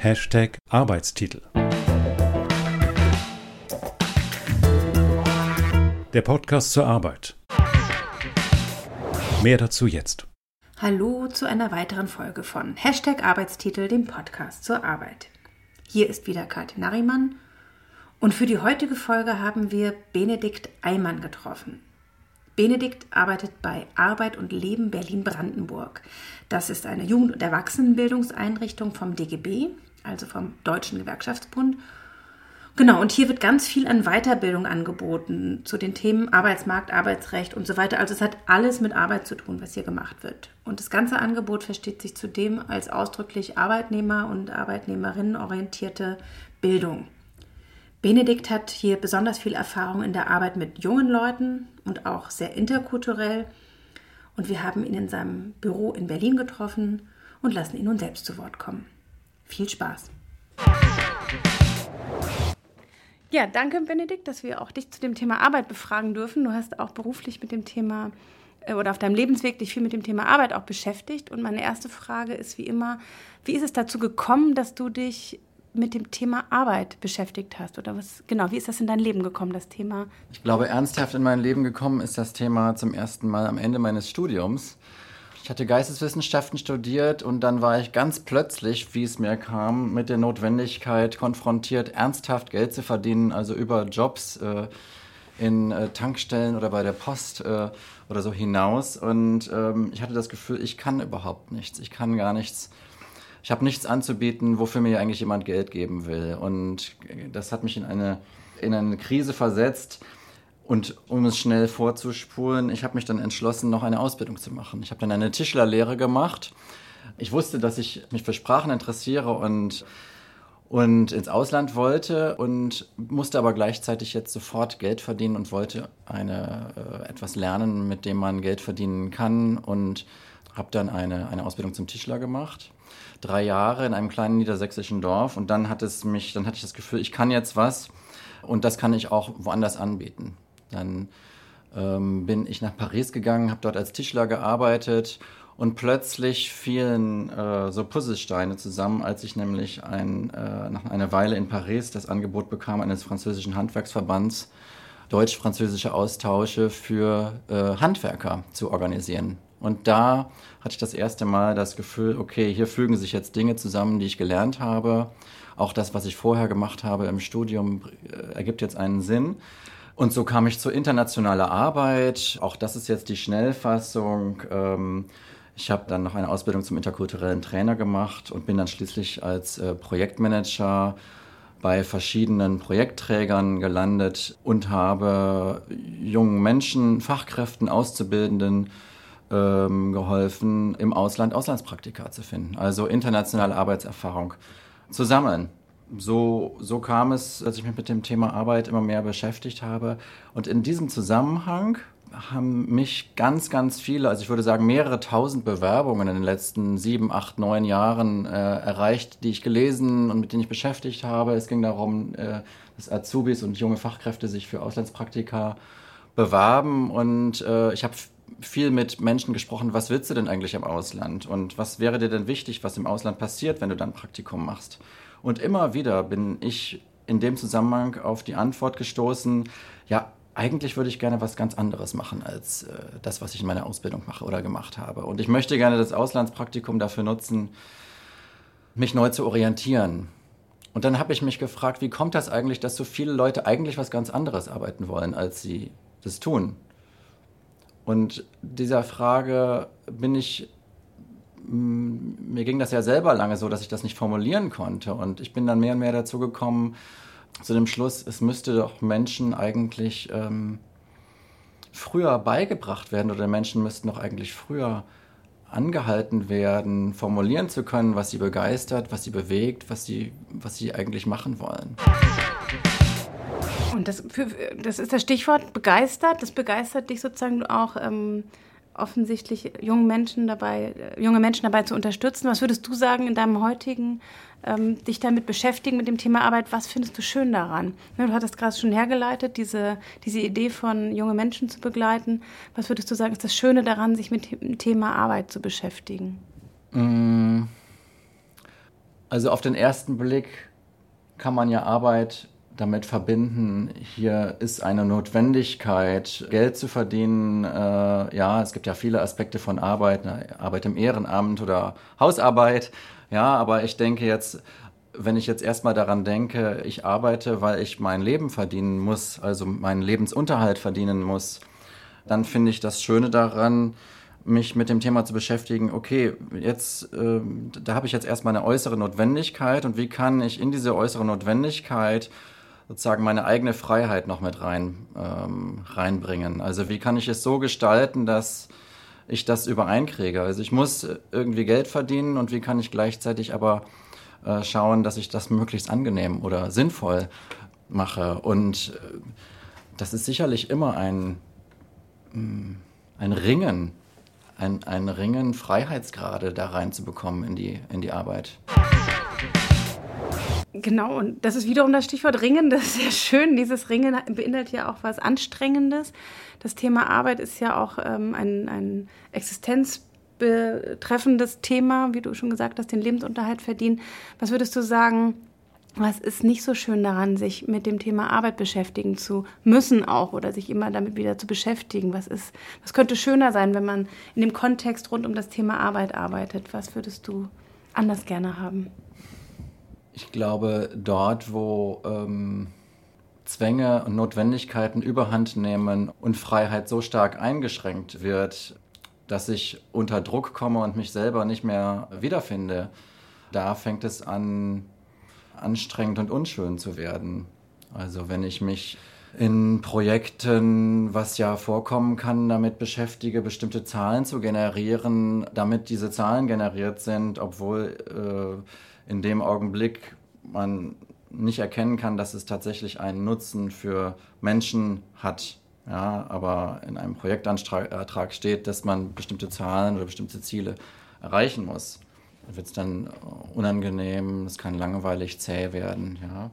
Hashtag Arbeitstitel. Der Podcast zur Arbeit. Mehr dazu jetzt. Hallo zu einer weiteren Folge von Hashtag Arbeitstitel, dem Podcast zur Arbeit. Hier ist wieder Kathi Nariman und für die heutige Folge haben wir Benedikt Eimann getroffen. Benedikt arbeitet bei Arbeit und Leben Berlin-Brandenburg. Das ist eine Jugend- und Erwachsenenbildungseinrichtung vom DGB, also vom Deutschen Gewerkschaftsbund. Genau, und hier wird ganz viel an Weiterbildung angeboten zu den Themen Arbeitsmarkt, Arbeitsrecht und so weiter. Also es hat alles mit Arbeit zu tun, was hier gemacht wird. Und das ganze Angebot versteht sich zudem als ausdrücklich Arbeitnehmer- und Arbeitnehmerinnen orientierte Bildung. Benedikt hat hier besonders viel Erfahrung in der Arbeit mit jungen Leuten und auch sehr interkulturell. Und wir haben ihn in seinem Büro in Berlin getroffen und lassen ihn nun selbst zu Wort kommen. Viel Spaß! Ja, danke Benedikt, dass wir auch dich zu dem Thema Arbeit befragen dürfen. Du hast auch beruflich mit dem Thema äh, oder auf deinem Lebensweg dich viel mit dem Thema Arbeit auch beschäftigt. Und meine erste Frage ist wie immer, wie ist es dazu gekommen, dass du dich mit dem Thema Arbeit beschäftigt hast? Oder was genau, wie ist das in dein Leben gekommen, das Thema? Ich glaube, ernsthaft in mein Leben gekommen ist das Thema zum ersten Mal am Ende meines Studiums. Ich hatte Geisteswissenschaften studiert und dann war ich ganz plötzlich, wie es mir kam, mit der Notwendigkeit konfrontiert, ernsthaft Geld zu verdienen, also über Jobs äh, in äh, Tankstellen oder bei der Post äh, oder so hinaus. Und ähm, ich hatte das Gefühl, ich kann überhaupt nichts. Ich kann gar nichts ich habe nichts anzubieten, wofür mir eigentlich jemand Geld geben will. Und das hat mich in eine, in eine Krise versetzt. Und um es schnell vorzuspulen, ich habe mich dann entschlossen, noch eine Ausbildung zu machen. Ich habe dann eine Tischlerlehre gemacht. Ich wusste, dass ich mich für Sprachen interessiere und, und ins Ausland wollte und musste aber gleichzeitig jetzt sofort Geld verdienen und wollte eine, äh, etwas lernen, mit dem man Geld verdienen kann und habe dann eine, eine Ausbildung zum Tischler gemacht drei Jahre in einem kleinen niedersächsischen Dorf und dann hat es mich, dann hatte ich das Gefühl, ich kann jetzt was und das kann ich auch woanders anbieten. Dann ähm, bin ich nach Paris gegangen, habe dort als Tischler gearbeitet und plötzlich fielen äh, so Puzzlesteine zusammen, als ich nämlich ein, äh, nach einer Weile in Paris das Angebot bekam eines französischen Handwerksverbands, deutsch-französische Austausche für äh, Handwerker zu organisieren. Und da hatte ich das erste Mal das Gefühl, okay, hier fügen sich jetzt Dinge zusammen, die ich gelernt habe. Auch das, was ich vorher gemacht habe im Studium, äh, ergibt jetzt einen Sinn. Und so kam ich zur internationalen Arbeit. Auch das ist jetzt die Schnellfassung. Ähm, ich habe dann noch eine Ausbildung zum interkulturellen Trainer gemacht und bin dann schließlich als äh, Projektmanager bei verschiedenen Projektträgern gelandet und habe jungen Menschen, Fachkräften, Auszubildenden ähm, geholfen, im Ausland Auslandspraktika zu finden, also internationale Arbeitserfahrung zu sammeln. So, so kam es, dass ich mich mit dem Thema Arbeit immer mehr beschäftigt habe. Und in diesem Zusammenhang haben mich ganz, ganz viele, also ich würde sagen mehrere tausend Bewerbungen in den letzten sieben, acht, neun Jahren äh, erreicht, die ich gelesen und mit denen ich beschäftigt habe. Es ging darum, äh, dass Azubis und junge Fachkräfte sich für Auslandspraktika bewarben und äh, ich habe viel mit Menschen gesprochen, was willst du denn eigentlich im Ausland und was wäre dir denn wichtig, was im Ausland passiert, wenn du dann Praktikum machst. Und immer wieder bin ich in dem Zusammenhang auf die Antwort gestoßen, ja, eigentlich würde ich gerne was ganz anderes machen als äh, das, was ich in meiner Ausbildung mache oder gemacht habe. Und ich möchte gerne das Auslandspraktikum dafür nutzen, mich neu zu orientieren. Und dann habe ich mich gefragt, wie kommt das eigentlich, dass so viele Leute eigentlich was ganz anderes arbeiten wollen, als sie das tun? Und dieser Frage bin ich, mir ging das ja selber lange so, dass ich das nicht formulieren konnte. Und ich bin dann mehr und mehr dazu gekommen, zu dem Schluss, es müsste doch Menschen eigentlich ähm, früher beigebracht werden oder Menschen müssten doch eigentlich früher angehalten werden, formulieren zu können, was sie begeistert, was sie bewegt, was sie, was sie eigentlich machen wollen. Und das, das ist das Stichwort begeistert. Das begeistert dich sozusagen auch ähm, offensichtlich jungen Menschen dabei, äh, junge Menschen dabei zu unterstützen. Was würdest du sagen in deinem heutigen ähm, dich damit beschäftigen mit dem Thema Arbeit? Was findest du schön daran? Ne, du hattest gerade schon hergeleitet, diese, diese Idee von junge Menschen zu begleiten. Was würdest du sagen, ist das Schöne daran, sich mit dem Thema Arbeit zu beschäftigen? Mm Also auf den ersten Blick kann man ja Arbeit damit verbinden, hier ist eine Notwendigkeit, Geld zu verdienen. Äh, ja, es gibt ja viele Aspekte von Arbeit, ne? Arbeit im Ehrenamt oder Hausarbeit. Ja, aber ich denke jetzt, wenn ich jetzt erstmal daran denke, ich arbeite, weil ich mein Leben verdienen muss, also meinen Lebensunterhalt verdienen muss, dann finde ich das Schöne daran, mich mit dem Thema zu beschäftigen, okay, jetzt, äh, da habe ich jetzt erstmal eine äußere Notwendigkeit und wie kann ich in diese äußere Notwendigkeit sozusagen meine eigene Freiheit noch mit rein, ähm, reinbringen. Also wie kann ich es so gestalten, dass ich das übereinkriege? Also ich muss irgendwie Geld verdienen und wie kann ich gleichzeitig aber äh, schauen, dass ich das möglichst angenehm oder sinnvoll mache. Und äh, das ist sicherlich immer ein, mm, ein Ringen, ein, ein Ringen, Freiheitsgrade da reinzubekommen in die, in die Arbeit. Genau, und das ist wiederum das Stichwort Ringen. Das ist sehr schön. Dieses Ringen beinhaltet ja auch was Anstrengendes. Das Thema Arbeit ist ja auch ähm, ein, ein existenzbetreffendes Thema, wie du schon gesagt hast, den Lebensunterhalt verdienen. Was würdest du sagen, was ist nicht so schön daran, sich mit dem Thema Arbeit beschäftigen zu müssen auch oder sich immer damit wieder zu beschäftigen? Was ist, was könnte schöner sein, wenn man in dem Kontext rund um das Thema Arbeit arbeitet? Was würdest du anders gerne haben? Ich glaube, dort, wo ähm, Zwänge und Notwendigkeiten überhand nehmen und Freiheit so stark eingeschränkt wird, dass ich unter Druck komme und mich selber nicht mehr wiederfinde, da fängt es an, anstrengend und unschön zu werden. Also wenn ich mich in Projekten, was ja vorkommen kann, damit beschäftige, bestimmte Zahlen zu generieren, damit diese Zahlen generiert sind, obwohl äh, in dem Augenblick man nicht erkennen kann, dass es tatsächlich einen Nutzen für Menschen hat. Ja, aber in einem Projektantrag steht, dass man bestimmte Zahlen oder bestimmte Ziele erreichen muss. Wird es dann unangenehm, es kann langweilig, zäh werden. Ja.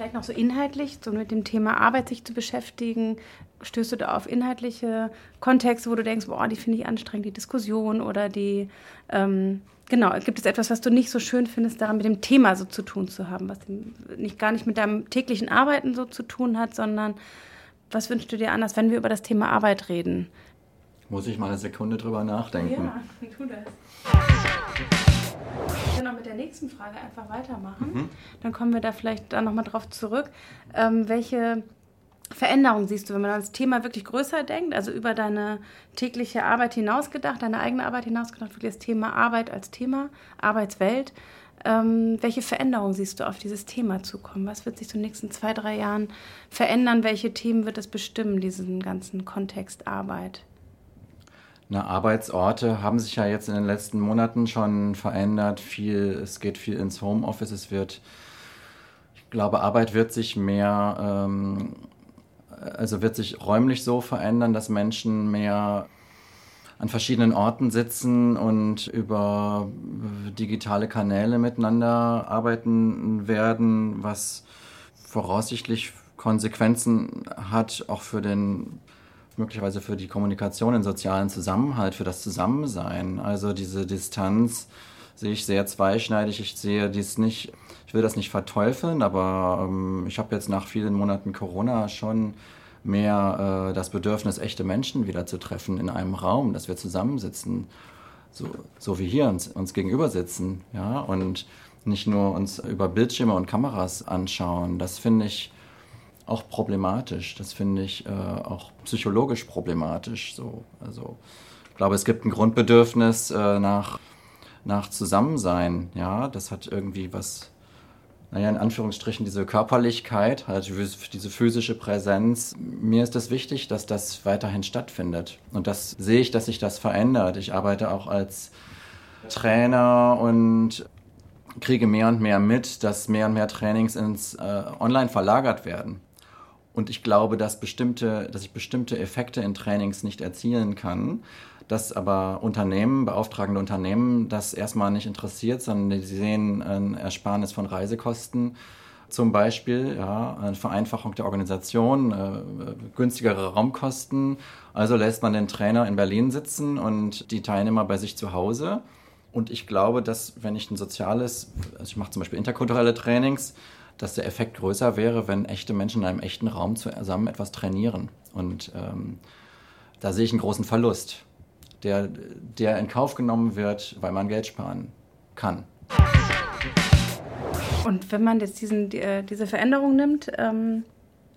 Vielleicht noch so inhaltlich, so mit dem Thema Arbeit sich zu beschäftigen, stößt du da auf inhaltliche Kontexte, wo du denkst, boah, die finde ich anstrengend, die Diskussion oder die ähm, Genau, gibt es etwas, was du nicht so schön findest, daran mit dem Thema so zu tun zu haben, was nicht, gar nicht mit deinem täglichen Arbeiten so zu tun hat, sondern was wünschst du dir anders, wenn wir über das Thema Arbeit reden? Muss ich mal eine Sekunde drüber nachdenken. Ja, tu das. Auch mit der nächsten Frage einfach weitermachen. Mhm. Dann kommen wir da vielleicht da nochmal drauf zurück. Ähm, welche Veränderung siehst du, wenn man das Thema wirklich größer denkt, also über deine tägliche Arbeit hinausgedacht, deine eigene Arbeit hinausgedacht, wirklich das Thema Arbeit als Thema, Arbeitswelt. Ähm, welche Veränderung siehst du auf dieses Thema zukommen? Was wird sich in den nächsten zwei, drei Jahren verändern? Welche Themen wird es bestimmen, diesen ganzen Kontext Arbeit? Na, Arbeitsorte haben sich ja jetzt in den letzten Monaten schon verändert. Viel, es geht viel ins Homeoffice. Es wird, ich glaube, Arbeit wird sich mehr ähm, also wird sich räumlich so verändern, dass Menschen mehr an verschiedenen Orten sitzen und über digitale Kanäle miteinander arbeiten werden, was voraussichtlich Konsequenzen hat, auch für den möglicherweise für die Kommunikation, den sozialen Zusammenhalt, für das Zusammensein. Also diese Distanz sehe ich sehr zweischneidig. Ich sehe dies nicht, ich will das nicht verteufeln, aber ähm, ich habe jetzt nach vielen Monaten Corona schon mehr äh, das Bedürfnis, echte Menschen wieder zu treffen in einem Raum, dass wir zusammensitzen, so, so wie hier uns, uns gegenüber sitzen, ja, und nicht nur uns über Bildschirme und Kameras anschauen. Das finde ich auch problematisch. Das finde ich äh, auch psychologisch problematisch. So, also ich glaube, es gibt ein Grundbedürfnis äh, nach nach Zusammensein. Ja, das hat irgendwie was, naja, in Anführungsstrichen diese Körperlichkeit, also diese physische Präsenz. Mir ist es wichtig, dass das weiterhin stattfindet. Und das sehe ich, dass sich das verändert. Ich arbeite auch als Trainer und kriege mehr und mehr mit, dass mehr und mehr Trainings ins äh, Online verlagert werden. Und ich glaube, dass, bestimmte, dass ich bestimmte Effekte in Trainings nicht erzielen kann, dass aber Unternehmen, beauftragende Unternehmen, das erstmal nicht interessiert, sondern sie sehen ein Ersparnis von Reisekosten zum Beispiel, ja, eine Vereinfachung der Organisation, äh, günstigere Raumkosten. Also lässt man den Trainer in Berlin sitzen und die Teilnehmer bei sich zu Hause. Und ich glaube, dass wenn ich ein soziales, also ich mache zum Beispiel interkulturelle Trainings, dass der Effekt größer wäre, wenn echte Menschen in einem echten Raum zusammen etwas trainieren. Und ähm, da sehe ich einen großen Verlust, der, der in Kauf genommen wird, weil man Geld sparen kann. Und wenn man jetzt diesen, die, äh, diese Veränderung nimmt, ähm,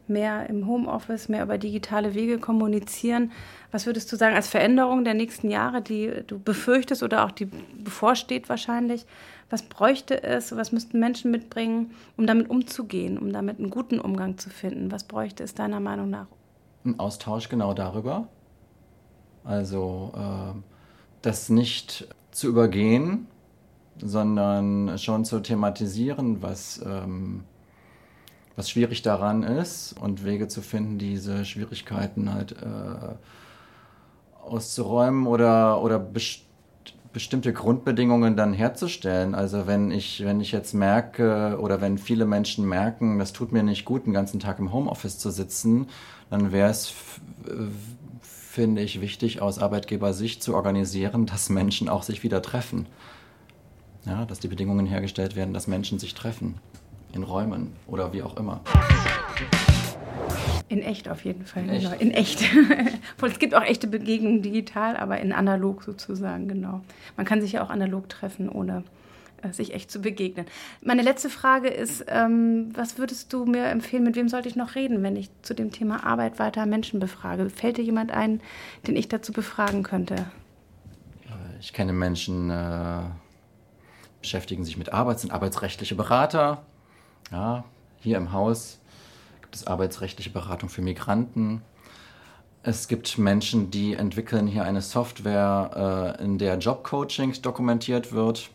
mehr im Homeoffice, mehr über digitale Wege kommunizieren, was würdest du sagen als Veränderung der nächsten Jahre, die du befürchtest oder auch die bevorsteht wahrscheinlich? Was bräuchte es, was müssten Menschen mitbringen, um damit umzugehen, um damit einen guten Umgang zu finden? Was bräuchte es deiner Meinung nach? Ein Austausch genau darüber. Also äh, das nicht zu übergehen, sondern schon zu thematisieren, was, ähm, was schwierig daran ist und Wege zu finden, diese Schwierigkeiten halt äh, auszuräumen oder, oder best bestimmte Grundbedingungen dann herzustellen. Also wenn ich, wenn ich jetzt merke oder wenn viele Menschen merken, das tut mir nicht gut, den ganzen Tag im Homeoffice zu sitzen, dann wäre es, finde ich, wichtig, aus Arbeitgebersicht zu organisieren, dass Menschen auch sich wieder treffen. Ja, dass die Bedingungen hergestellt werden, dass Menschen sich treffen. In Räumen oder wie auch immer. In echt auf jeden Fall. In echt. Genau. In echt. es gibt auch echte Begegnungen digital, aber in analog sozusagen, genau. Man kann sich ja auch analog treffen, ohne äh, sich echt zu begegnen. Meine letzte Frage ist, ähm, was würdest du mir empfehlen, mit wem sollte ich noch reden, wenn ich zu dem Thema Arbeit weiter Menschen befrage? Fällt dir jemand ein, den ich dazu befragen könnte? Ich kenne Menschen, äh, beschäftigen sich mit Arbeit, sind arbeitsrechtliche Berater. Ja, hier im Haus gibt es arbeitsrechtliche Beratung für Migranten. Es gibt Menschen, die entwickeln hier eine Software, äh, in der Jobcoaching dokumentiert wird.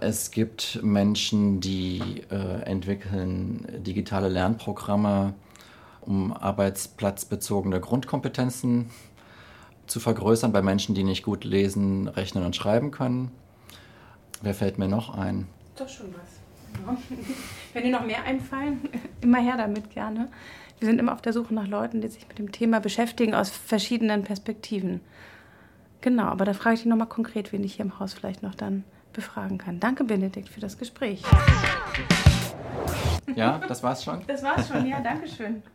Es gibt Menschen, die äh, entwickeln digitale Lernprogramme, um arbeitsplatzbezogene Grundkompetenzen zu vergrößern bei Menschen, die nicht gut lesen, rechnen und schreiben können. Wer fällt mir noch ein? Doch schon was. Wenn dir noch mehr einfallen, immer her damit gerne. Wir sind immer auf der Suche nach Leuten, die sich mit dem Thema beschäftigen aus verschiedenen Perspektiven. Genau, aber da frage ich dich nochmal konkret, wen ich hier im Haus vielleicht noch dann befragen kann. Danke, Benedikt, für das Gespräch. Ja, das war's schon. Das war's schon, ja, danke schön.